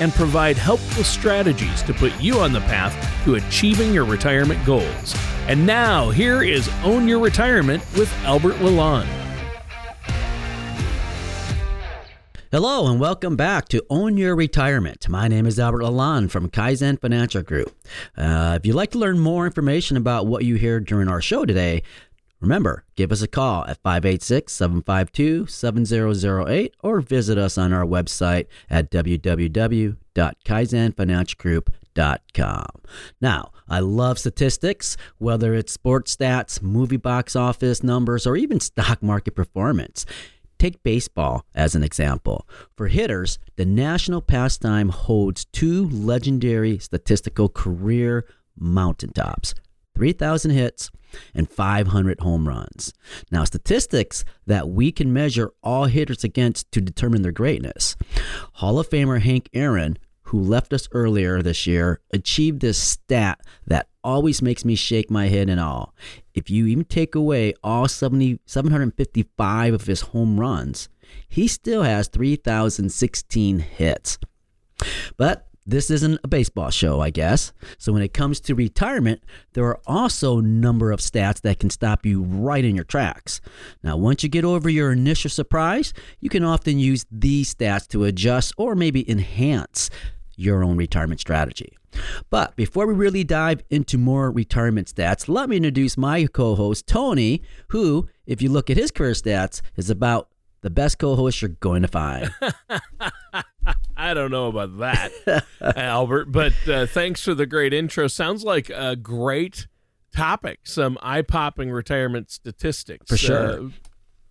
and provide helpful strategies to put you on the path to achieving your retirement goals. And now, here is Own Your Retirement with Albert Lalonde. Hello and welcome back to Own Your Retirement. My name is Albert Lalonde from Kaizen Financial Group. Uh, if you'd like to learn more information about what you hear during our show today, remember, give us a call at 586 752 7008 or visit us on our website at www.kaizenfinancialgroup.com. Now, I love statistics, whether it's sports stats, movie box office numbers, or even stock market performance. Take baseball as an example. For hitters, the national pastime holds two legendary statistical career mountaintops 3,000 hits and 500 home runs. Now, statistics that we can measure all hitters against to determine their greatness. Hall of Famer Hank Aaron, who left us earlier this year, achieved this stat that always makes me shake my head in awe. If you even take away all 70, 755 of his home runs, he still has 3,016 hits. But this isn't a baseball show, I guess. So when it comes to retirement, there are also a number of stats that can stop you right in your tracks. Now, once you get over your initial surprise, you can often use these stats to adjust or maybe enhance your own retirement strategy. But before we really dive into more retirement stats, let me introduce my co host, Tony, who, if you look at his career stats, is about the best co host you're going to find. I don't know about that, Albert, but uh, thanks for the great intro. Sounds like a great topic, some eye popping retirement statistics. For sure. Uh,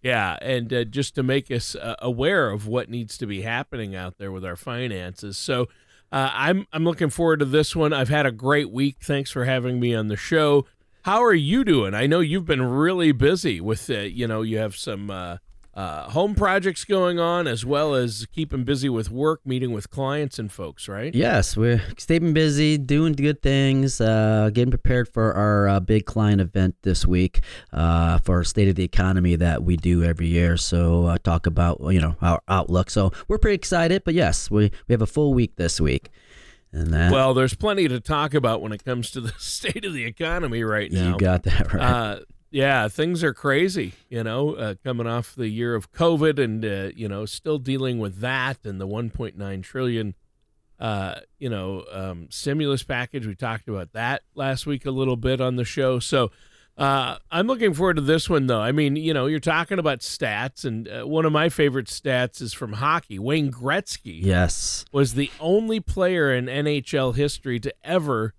yeah, and uh, just to make us uh, aware of what needs to be happening out there with our finances. So uh, I'm I'm looking forward to this one. I've had a great week. Thanks for having me on the show. How are you doing? I know you've been really busy with uh, you know you have some uh, home projects going on as well as keeping busy with work, meeting with clients and folks, right? Yes, we're staying busy, doing good things, uh, getting prepared for our uh, big client event this week uh, for State of the Economy that we do every year. So uh, talk about you know our outlook. So we're pretty excited. But yes, we we have a full week this week. And that, Well, there's plenty to talk about when it comes to the state of the economy right now. you got that right. Uh, yeah, things are crazy, you know, uh, coming off the year of COVID and, uh, you know, still dealing with that and the 1.9 trillion, uh, you know, um, stimulus package. We talked about that last week a little bit on the show. So uh, I'm looking forward to this one, though. I mean, you know, you're talking about stats, and uh, one of my favorite stats is from hockey. Wayne Gretzky yes. was the only player in NHL history to ever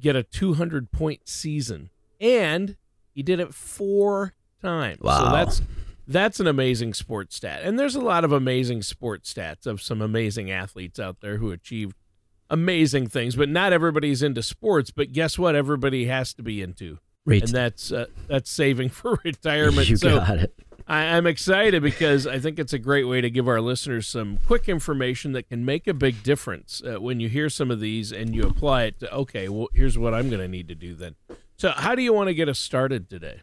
get a 200 point season. And he did it four times. Wow. So that's that's an amazing sports stat. And there's a lot of amazing sports stats of some amazing athletes out there who achieved amazing things, but not everybody's into sports, but guess what everybody has to be into? Ret- And that's uh, that's saving for retirement. you so got it. I, I'm excited because I think it's a great way to give our listeners some quick information that can make a big difference uh, when you hear some of these and you apply it to, okay, well, here's what I'm going to need to do then. So, how do you want to get us started today?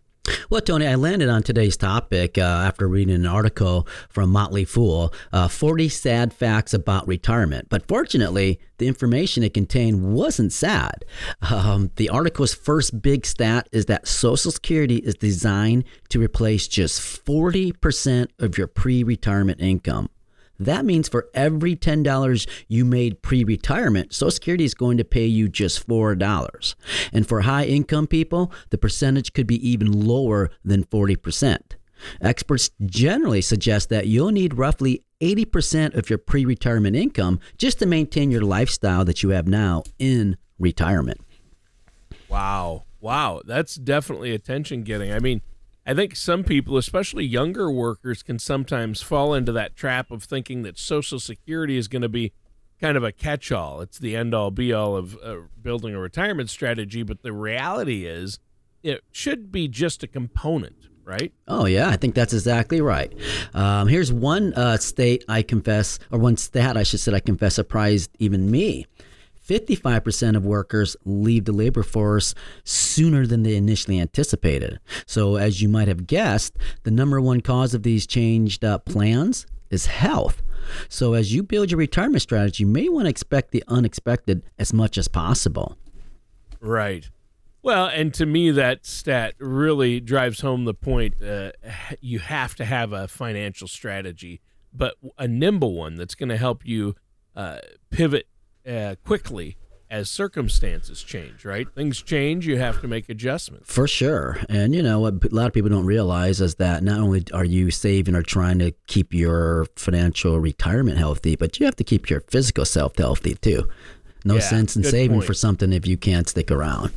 Well, Tony, I landed on today's topic uh, after reading an article from Motley Fool uh, 40 sad facts about retirement. But fortunately, the information it contained wasn't sad. Um, the article's first big stat is that Social Security is designed to replace just 40% of your pre retirement income. That means for every $10 you made pre retirement, Social Security is going to pay you just $4. And for high income people, the percentage could be even lower than 40%. Experts generally suggest that you'll need roughly 80% of your pre retirement income just to maintain your lifestyle that you have now in retirement. Wow. Wow. That's definitely attention getting. I mean, I think some people, especially younger workers, can sometimes fall into that trap of thinking that Social Security is going to be kind of a catch-all. It's the end-all, be-all of uh, building a retirement strategy. But the reality is, it should be just a component, right? Oh yeah, I think that's exactly right. Um, here's one uh, state I confess, or one stat I should say I confess surprised even me. 55% of workers leave the labor force sooner than they initially anticipated. So, as you might have guessed, the number one cause of these changed uh, plans is health. So, as you build your retirement strategy, you may want to expect the unexpected as much as possible. Right. Well, and to me, that stat really drives home the point. Uh, you have to have a financial strategy, but a nimble one that's going to help you uh, pivot uh, quickly as circumstances change, right? Things change, you have to make adjustments. For sure. And you know, what a lot of people don't realize is that not only are you saving or trying to keep your financial retirement healthy, but you have to keep your physical self healthy too. No Yeah, sense in saving point. for something if you can't stick around.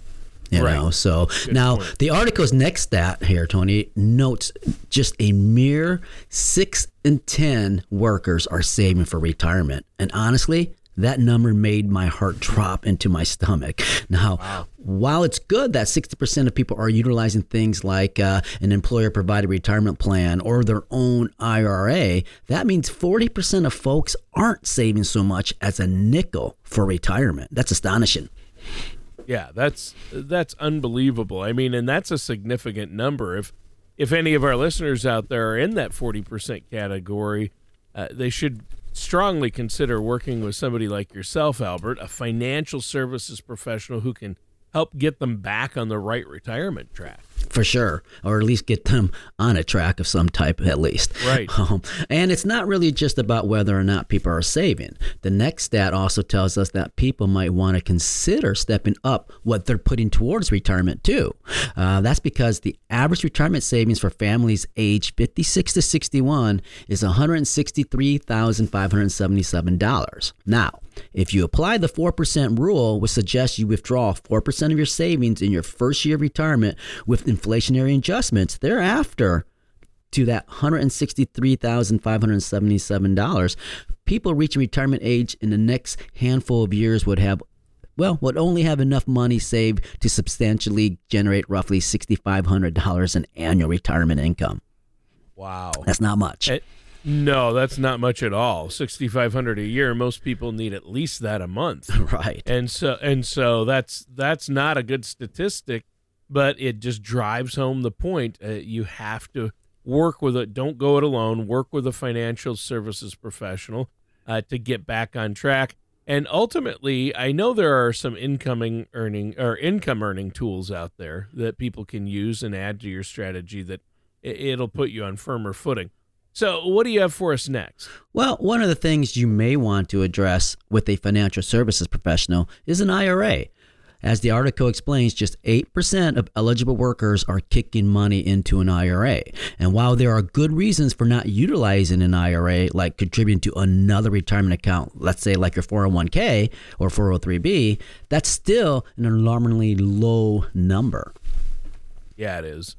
You Right. know, so Good now point. the article's next stat here, Tony, notes just a mere six in 10 workers are saving for retirement. And honestly, that number made my heart drop into my stomach. Now, while it's good that 60% of people are utilizing things like uh, an employer provided retirement plan or their own IRA, that means 40% of folks aren't saving so much as a nickel for retirement. That's astonishing. Yeah, that's that's unbelievable. I mean, and that's a significant number. If if any of our listeners out there are in that forty percent category, uh, they should strongly consider working with somebody like yourself, Albert, a financial services professional who can help get them back on the right retirement track. for sure, or at least get them on a track of some type, at least. Right. Um, and it's not really just about whether or not people are saving. The next stat also tells us that people might want to consider stepping up what they're putting towards retirement too. Uh, that's because the average retirement savings for families aged 56 to 61 is $163,577. Now, if you apply the 4% rule, which suggests you withdraw 4% of your savings in your first year of retirement with inflationary adjustments thereafter to that $163,577, people reaching retirement age in the next handful of years would have well, would only have enough money saved to substantially generate roughly $6,500 in annual retirement income. Wow. That's not much. Eh, no, that's not much at all. Sixty five hundred a year. Most people need at least that a month. right. and so and so that's that's not a good statistic but it just drives home the point uh, you have to work with it don't go it alone work with a financial services professional uh, to get back on track and ultimately i know there are some incoming earning or income earning tools out there that people can use and add to your strategy that it'll put you on firmer footing so what do you have for us next Well, one of the things you may want to address with a financial services professional is an IRA. As the article explains, just 8% of eligible workers are kicking money into an IRA. And while there are good reasons for not utilizing an IRA, like contributing to another retirement account, let's say like your 401k or 403b, that's still an alarmingly low number. Yeah, it is.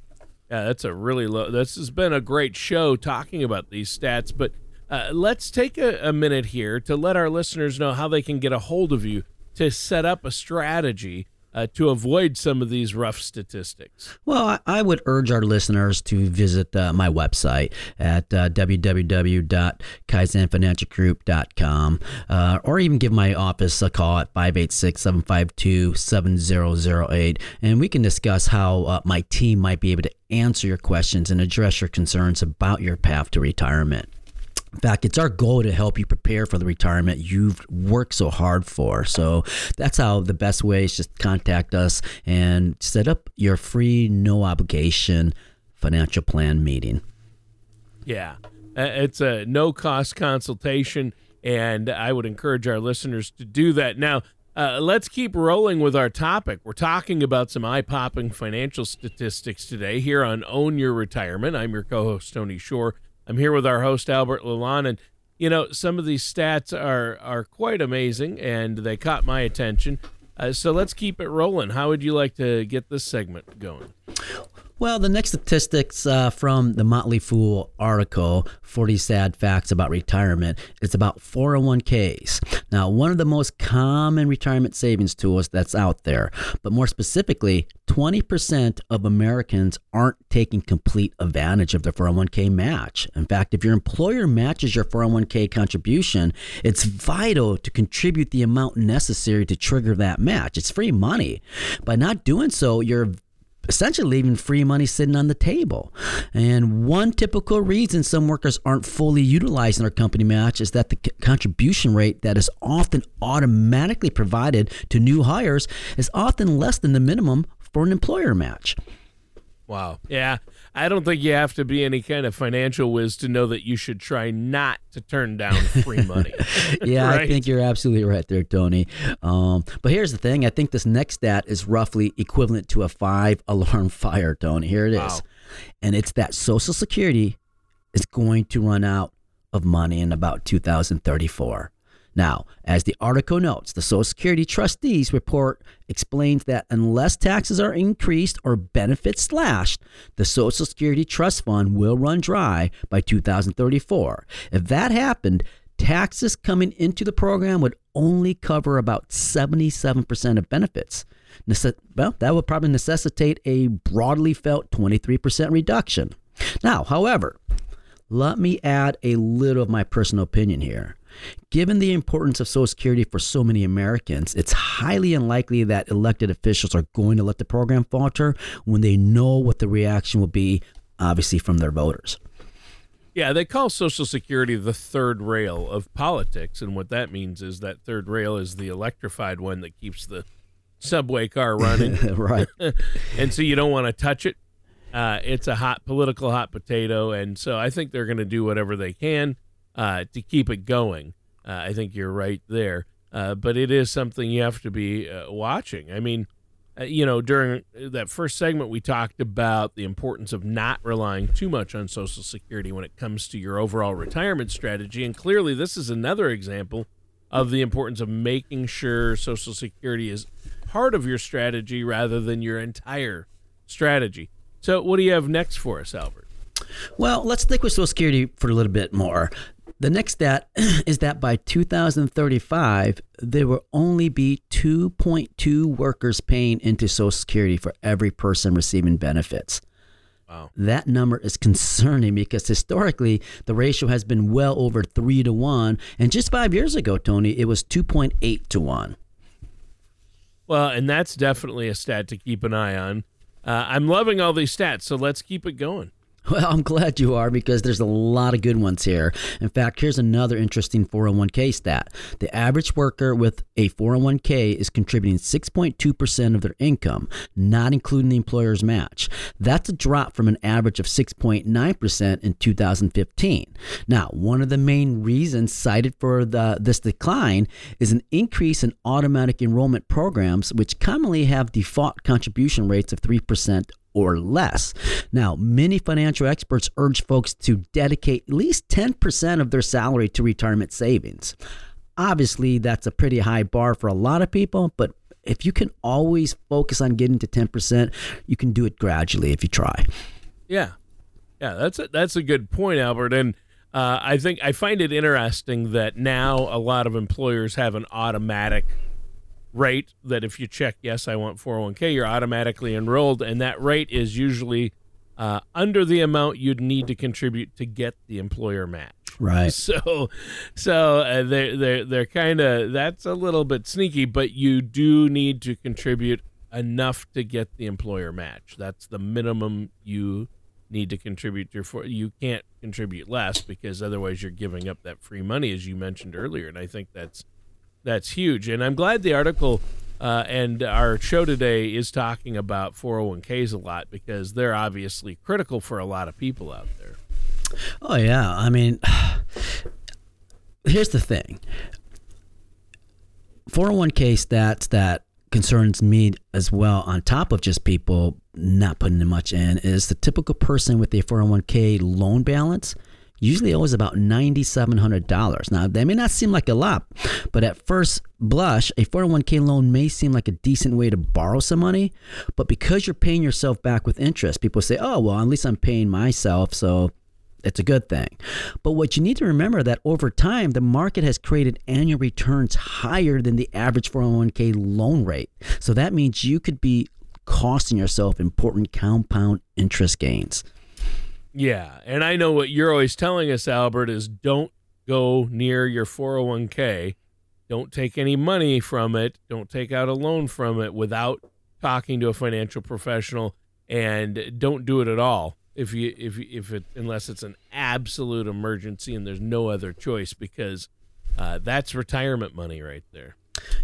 Yeah, that's a really low. This has been a great show talking about these stats, but uh, let's take a, a minute here to let our listeners know how they can get a hold of you to set up a strategy uh, to avoid some of these rough statistics. Well, I, I would urge our listeners to visit uh, my website at uh, www.kaizenfinancialgroup.com uh, or even give my office a call at 586 752 7008 and we can discuss how uh, my team might be able to answer your questions and address your concerns about your path to retirement. In fact, it's our goal to help you prepare for the retirement you've worked so hard for. So that's how the best way is just contact us and set up your free, no obligation financial plan meeting. Yeah, Uh, it's a no cost consultation, and I would encourage our listeners to do that. Now, uh, let's keep rolling with our topic. We're talking about some eye popping financial statistics today here on Own Your Retirement. I'm your co host, Tony Shore. I'm here with our host, Albert Lalonde. And, you know, some of these stats are, are quite amazing, and they caught my attention. Uh, so let's keep it rolling. How would you like to get this segment going? Well, the next statistics uh, from the Motley Fool article, 40 Sad Facts About Retirement, is about 401ks. Now, one of the most common retirement savings tools that's out there, but more specifically, 20% of Americans aren't taking complete advantage of the 401k match. In fact, if your employer matches your 401k contribution, it's vital to contribute the amount necessary to trigger that match. It's free money. By not doing so, you're essentially leaving free money sitting on the table. And one typical reason some workers aren't fully utilizing their company match is that the contribution rate that is often automatically provided to new hires is often less than the minimum for an employer match. Wow. Yeah. I don't think you have to be any kind of financial whiz to know that you should try not to turn down free money. yeah, right? I think you're absolutely right there, Tony. Um, but here's the thing I think this next stat is roughly equivalent to a five alarm fire, Tony. Here it is. Wow. And it's that Social Security is going to run out of money in about 2034. Now, as the article notes, the Social Security Trustees report explains that unless taxes are increased or benefits slashed, the Social Security Trust Fund will run dry by 2034. If that happened, taxes coming into the program would only cover about 77% of benefits. Well, that would probably necessitate a broadly felt 23% reduction. Now, however, let me add a little of my personal opinion here. Given the importance of Social Security for so many Americans, it's highly unlikely that elected officials are going to let the program falter when they know what the reaction will be, obviously, from their voters. Yeah, they call Social Security the third rail of politics. And what that means is that third rail is the electrified one that keeps the subway car running. right. and so you don't want to touch it. Uh, it's a hot political hot potato. And so I think they're going to do whatever they can uh, to keep it going. Uh, I think you're right there. Uh, but it is something you have to be uh, watching. I mean, uh, you know, during that first segment, we talked about the importance of not relying too much on Social Security when it comes to your overall retirement strategy. And clearly, this is another example of the importance of making sure Social Security is part of your strategy rather than your entire strategy. So, what do you have next for us, Albert? Well, let's stick with Social Security for a little bit more. The next stat is that by 2035, there will only be 2.2 workers paying into Social Security for every person receiving benefits. Wow. That number is concerning because historically the ratio has been well over three to one. And just five years ago, Tony, it was 2.8 to one. Well, and that's definitely a stat to keep an eye on. Uh, I'm loving all these stats, so let's keep it going. Well, I'm glad you are because there's a lot of good ones here. In fact, here's another interesting 401k stat. The average worker with a 401k is contributing 6.2% of their income, not including the employer's match. That's a drop from an average of 6.9% in 2015. Now, one of the main reasons cited for the, this decline is an increase in automatic enrollment programs, which commonly have default contribution rates of 3% or less. Now, many financial experts urge folks to dedicate at least 10% of their salary to retirement savings. Obviously, that's a pretty high bar for a lot of people, but if you can always focus on getting to 10%, you can do it gradually if you try. Yeah. Yeah, that's a, that's a good point, Albert. And uh, I think I find it interesting that now a lot of employers have an automatic rate that if you check yes i want 401k you're automatically enrolled. And that rate is usually uh, under the amount you'd need to contribute to get the employer match. Right. So so uh, they're they're, they're kind of that's a little bit sneaky but you do need to contribute enough to get the employer match. That's the minimum you need to contribute your for you can't contribute less because otherwise you're giving up that free money as you mentioned earlier. And i think that's that's huge. And I'm glad the article uh, and our show today is talking about 401ks a lot because they're obviously critical for a lot of people out there. Oh, yeah. I mean, here's the thing 401k stats that concerns me as well on top of just people not putting much in is the typical person with a 401k loan balance usually owes about $9,700. Now, that may not seem like a lot, but at first blush, a 401k loan may seem like a decent way to borrow some money. But because you're paying yourself back with interest, people say, oh, well, at least I'm paying myself. So it's a good thing. But what you need to remember that over time, the market has created annual returns higher than the average 401k loan rate. So that means you could be costing yourself important compound interest gains. Yeah, and I know what you're always telling us, Albert, is don't go near your 401k. Don't take any money from it. Don't take out a loan from it without talking to a financial professional, and don't do it at all if you if if it unless it's an absolute emergency and there's no other choice because uh, that's retirement money right there.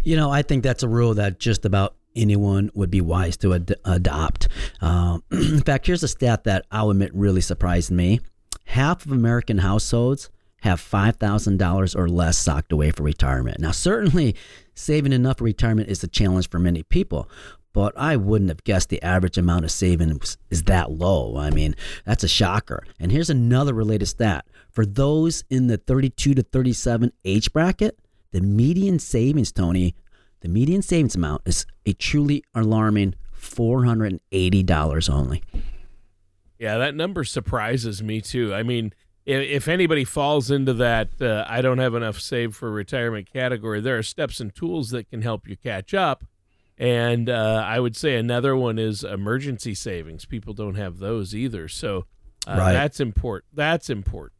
You know, I think that's a rule that just about anyone would be wise to ad- adopt. Um, in fact, here's a stat that I'll admit really surprised me. Half of American households have $5,000 or less socked away for retirement. Now, certainly saving enough for retirement is a challenge for many people, but I wouldn't have guessed the average amount of savings is that low. I mean, that's a shocker. And here's another related stat. For those in the 32 to 37 age bracket, the median savings, Tony, the median savings amount is a truly alarming $480 only. Yeah, that number surprises me too. I mean, if, anybody falls into that, uh, I don't have enough saved for retirement category, there are steps and tools that can help you catch up. And uh, I would say another one is emergency savings. People don't have those either. So uh, right. that's important. That's important.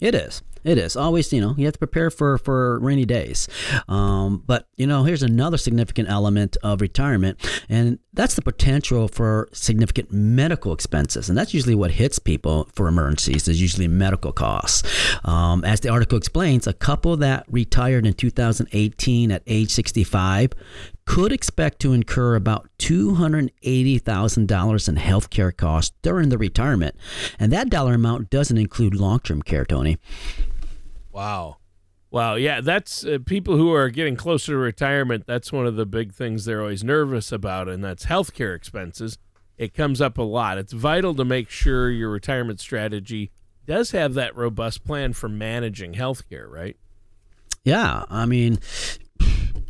It is. It is always, you know, you have to prepare for for rainy days. Um, but you know, here's another significant element of retirement, and that's the potential for significant medical expenses, and that's usually what hits people for emergencies. Is usually medical costs. Um, as the article explains, a couple that retired in 2018 at age 65 could expect to incur about $280,000 in healthcare costs during the retirement. And that dollar amount doesn't include long term care, Tony. Wow. Wow. Yeah, that's uh, people who are getting closer to retirement. That's one of the big things they're always nervous about, and that's healthcare expenses. It comes up a lot. It's vital to make sure your retirement strategy does have that robust plan for managing healthcare, right? Yeah. I mean,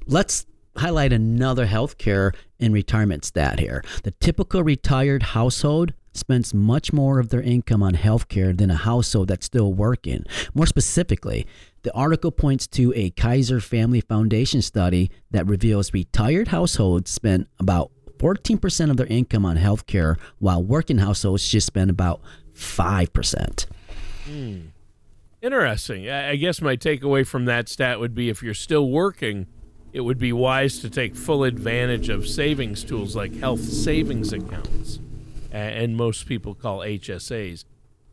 let's highlight another healthcare and retirement stat here. The typical retired household spends much more of their income on healthcare than a household that's still working. More specifically, the article points to a Kaiser Family Foundation study that reveals retired households spend about 14% of their income on healthcare, while working households just spend about 5%. Hmm. Interesting. I guess my takeaway from that stat would be if you're still working, it would be wise to take full advantage of savings tools like health savings accounts and most people call HSAs.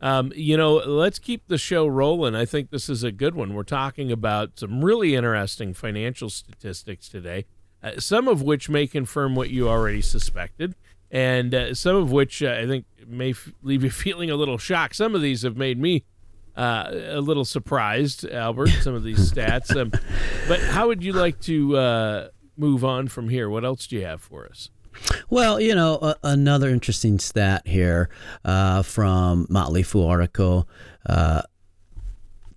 Um, you know, let's keep the show rolling. I think this is a good one. We're talking about some really interesting financial statistics today, uh, some of which may confirm what you already suspected, and uh, some of which uh, I think may f- leave you feeling a little shocked. Some of these have made me uh, a little surprised, Albert, some of these stats. Um, but how would you like to uh, move on from here? What else do you have for us? Well, you know, uh, another interesting stat here uh, from Motley Fool article. Uh,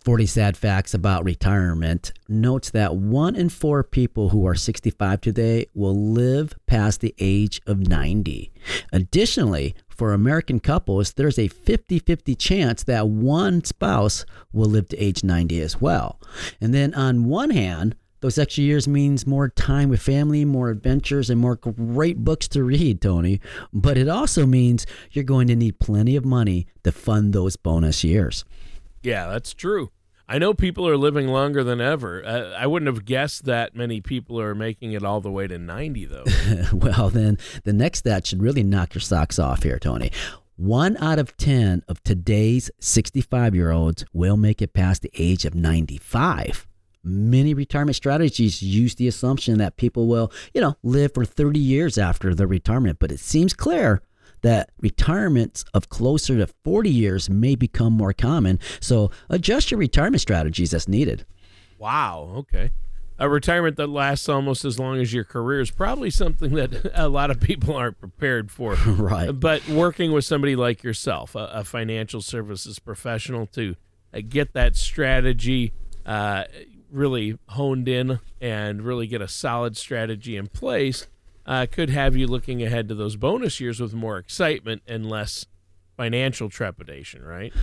40 Sad Facts About Retirement notes that one in four people who are 65 today will live past the age of 90. Additionally, for American couples, there's a 50 50 chance that one spouse will live to age 90 as well. And then, on one hand, those extra years means more time with family, more adventures, and more great books to read, Tony. But it also means you're going to need plenty of money to fund those bonus years. Yeah, that's true. I know people are living longer than ever. Uh, I wouldn't have guessed that many people are making it all the way to 90, though. well, then the next stat should really knock your socks off here, Tony. One out of 10 of today's 65 year olds will make it past the age of 95. Many retirement strategies use the assumption that people will, you know, live for 30 years after their retirement, but it seems clear that retirements of closer to 40 years may become more common. So adjust your retirement strategies as needed. Wow. Okay. A retirement that lasts almost as long as your career is probably something that a lot of people aren't prepared for. right. But working with somebody like yourself, a, a financial services professional, to uh, get that strategy uh, really honed in and really get a solid strategy in place, uh, could have you looking ahead to those bonus years with more excitement and less financial trepidation, right?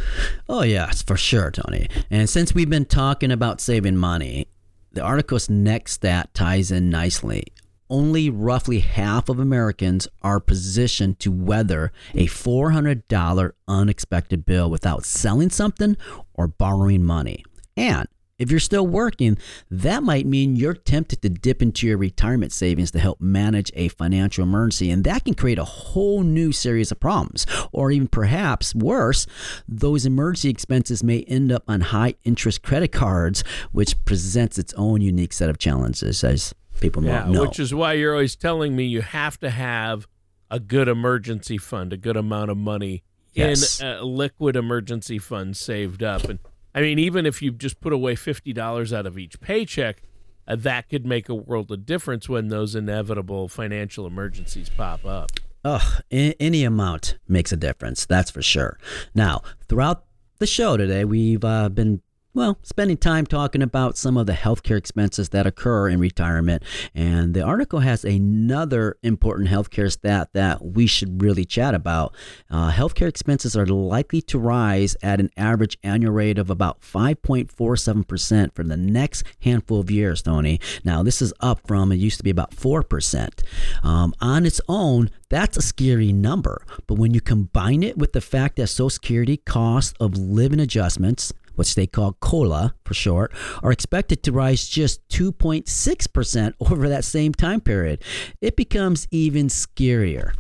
Oh, yes, for sure, Tony. And since we've been talking about saving money, the article's next stat ties in nicely. Only roughly half of Americans are positioned to weather a $400 unexpected bill without selling something or borrowing money. And if you're still working, that might mean you're tempted to dip into your retirement savings to help manage a financial emergency, and that can create a whole new series of problems. Or even perhaps worse, those emergency expenses may end up on high interest credit cards, which presents its own unique set of challenges, as people yeah, know. Which is why you're always telling me you have to have a good emergency fund, a good amount of money Yes. in a liquid emergency fund saved up. And I mean, even if you just put away fifty dollars out of each paycheck, uh, that could make a world of difference when those inevitable financial emergencies pop up. Ugh, any amount makes a difference, that's for sure. Now, throughout the show today, we've uh, been well, spending time talking about some of the healthcare expenses that occur in retirement. And the article has another important healthcare stat that we should really chat about. Uh, healthcare expenses are likely to rise at an average annual rate of about 5.47% for the next handful of years, Tony. Now, this is up from it used to be about 4%. Um, on its own, that's a scary number. But when you combine it with the fact that Social Security cost of living adjustments, which they call COLA for short, are expected to rise just 2.6% over that same time period. It becomes even scarier.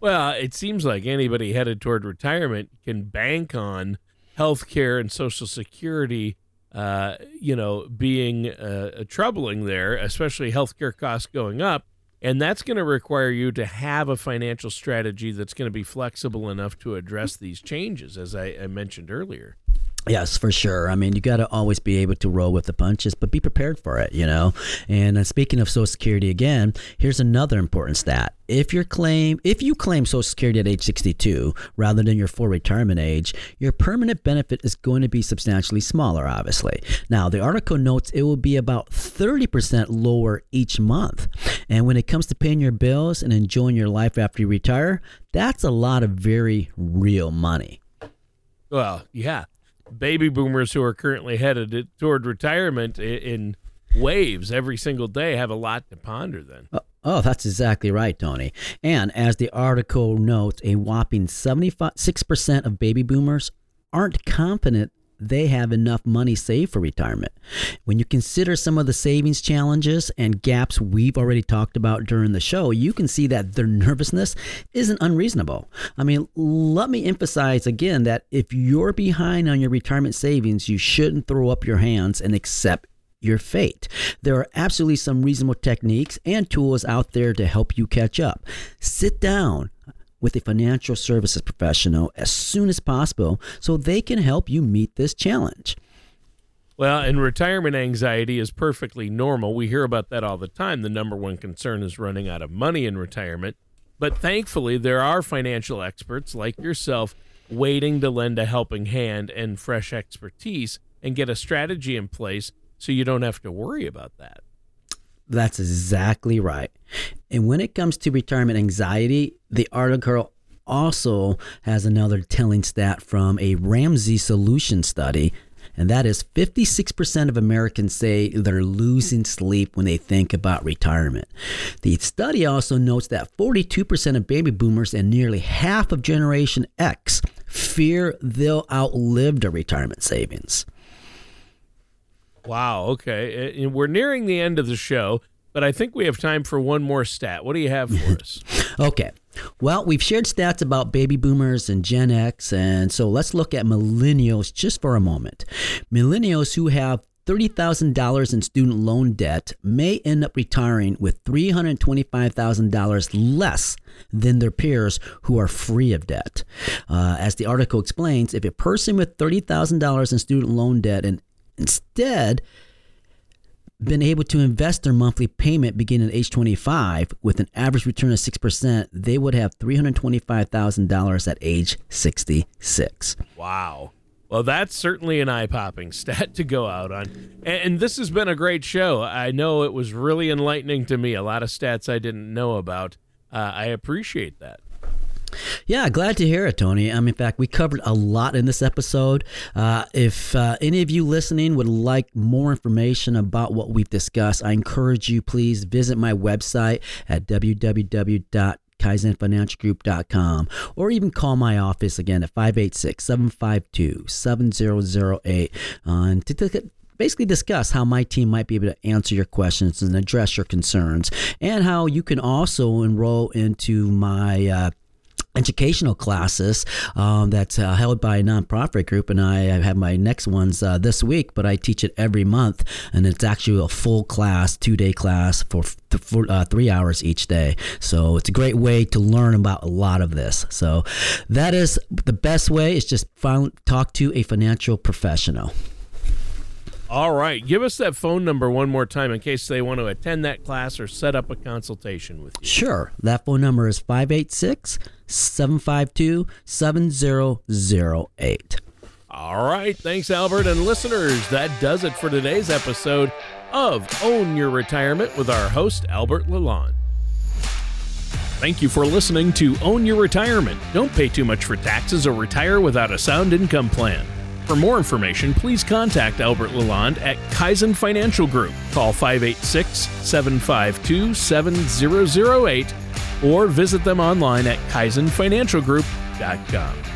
Well, it seems like anybody headed toward retirement can bank on health care and Social Security, uh, you know, being uh, troubling there, especially healthcare costs going up. And that's going to require you to have a financial strategy that's going to be flexible enough to address these changes, as I, I mentioned earlier. Yes, for sure. I mean, you got to always be able to roll with the punches, but be prepared for it, you know. And uh, speaking of Social Security again, here's another important stat. If your claim, if you claim Social Security at age 62 rather than your full retirement age, your permanent benefit is going to be substantially smaller, obviously. Now, the article notes it will be about 30% lower each month. And when it comes to paying your bills and enjoying your life after you retire, that's a lot of very real money. Well, yeah. Baby boomers who are currently headed toward retirement in waves every single day have a lot to ponder then. Uh, oh, that's exactly right, Tony. And as the article notes, a whopping 76% of baby boomers aren't confident they have enough money saved for retirement. When you consider some of the savings challenges and gaps we've already talked about during the show, you can see that their nervousness isn't unreasonable. I mean, let me emphasize again that if you're behind on your retirement savings, you shouldn't throw up your hands and accept your fate. There are absolutely some reasonable techniques and tools out there to help you catch up. Sit down with a financial services professional as soon as possible so they can help you meet this challenge. Well, and retirement anxiety is perfectly normal. We hear about that all the time. The number one concern is running out of money in retirement. But thankfully, there are financial experts like yourself waiting to lend a helping hand and fresh expertise and get a strategy in place so you don't have to worry about that. That's exactly right. And when it comes to retirement anxiety, the article also has another telling stat from a Ramsey Solution study, and that is 56% of Americans say they're losing sleep when they think about retirement. The study also notes that 42% of baby boomers and nearly half of Generation X fear they'll outlive their retirement savings. Wow. Okay. Uh, we're nearing the end of the show, but I think we have time for one more stat. What do you have for us? okay. Well, we've shared stats about baby boomers and Gen X, and so let's look at millennials just for a moment. Millennials who have $30,000 in student loan debt may end up retiring with $325,000 less than their peers who are free of debt. Uh, as the article explains, if a person with $30,000 in student loan debt and instead been able to invest their monthly payment beginning at age 25 with an average return of 6%, they would have $325,000 at age 66. Wow. Well, that's certainly an eye popping stat to go out on. And, this has been a great show. I know it was really enlightening to me. A lot of stats I didn't know about. Uh, I appreciate that. Yeah, glad to hear it, Tony. Um, in fact, we covered a lot in this episode. Uh, if uh, any of you listening would like more information about what we've discussed, I encourage you please visit my website at www kaizenfinancialgroup.com or even call my office again at 586-752-7008 uh, and to, to basically discuss how my team might be able to answer your questions and address your concerns and how you can also enroll into my uh, educational classes um, that's uh, held by a nonprofit group and i have my next ones uh, this week but i teach it every month and it's actually a full class two day class for, for uh, three hours each day. So it's a great way to learn about a lot of this. So that is the best way is just find, talk to a financial professional all right. Give us that phone number one more time in case they want to attend that class or set up a consultation with you. Sure. That phone number is 586 752 7008. All right. Thanks, Albert. And listeners, that does it for today's episode of Own Your Retirement with our host, Albert Lalonde. Thank you for listening to Own Your Retirement. Don't pay too much for taxes or retire without a sound income plan. For more information, please contact Albert Lalonde at Kaizen Financial Group. Call 586 752 7008 or visit them online at kaizenfinancialgroup.com.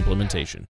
implementation.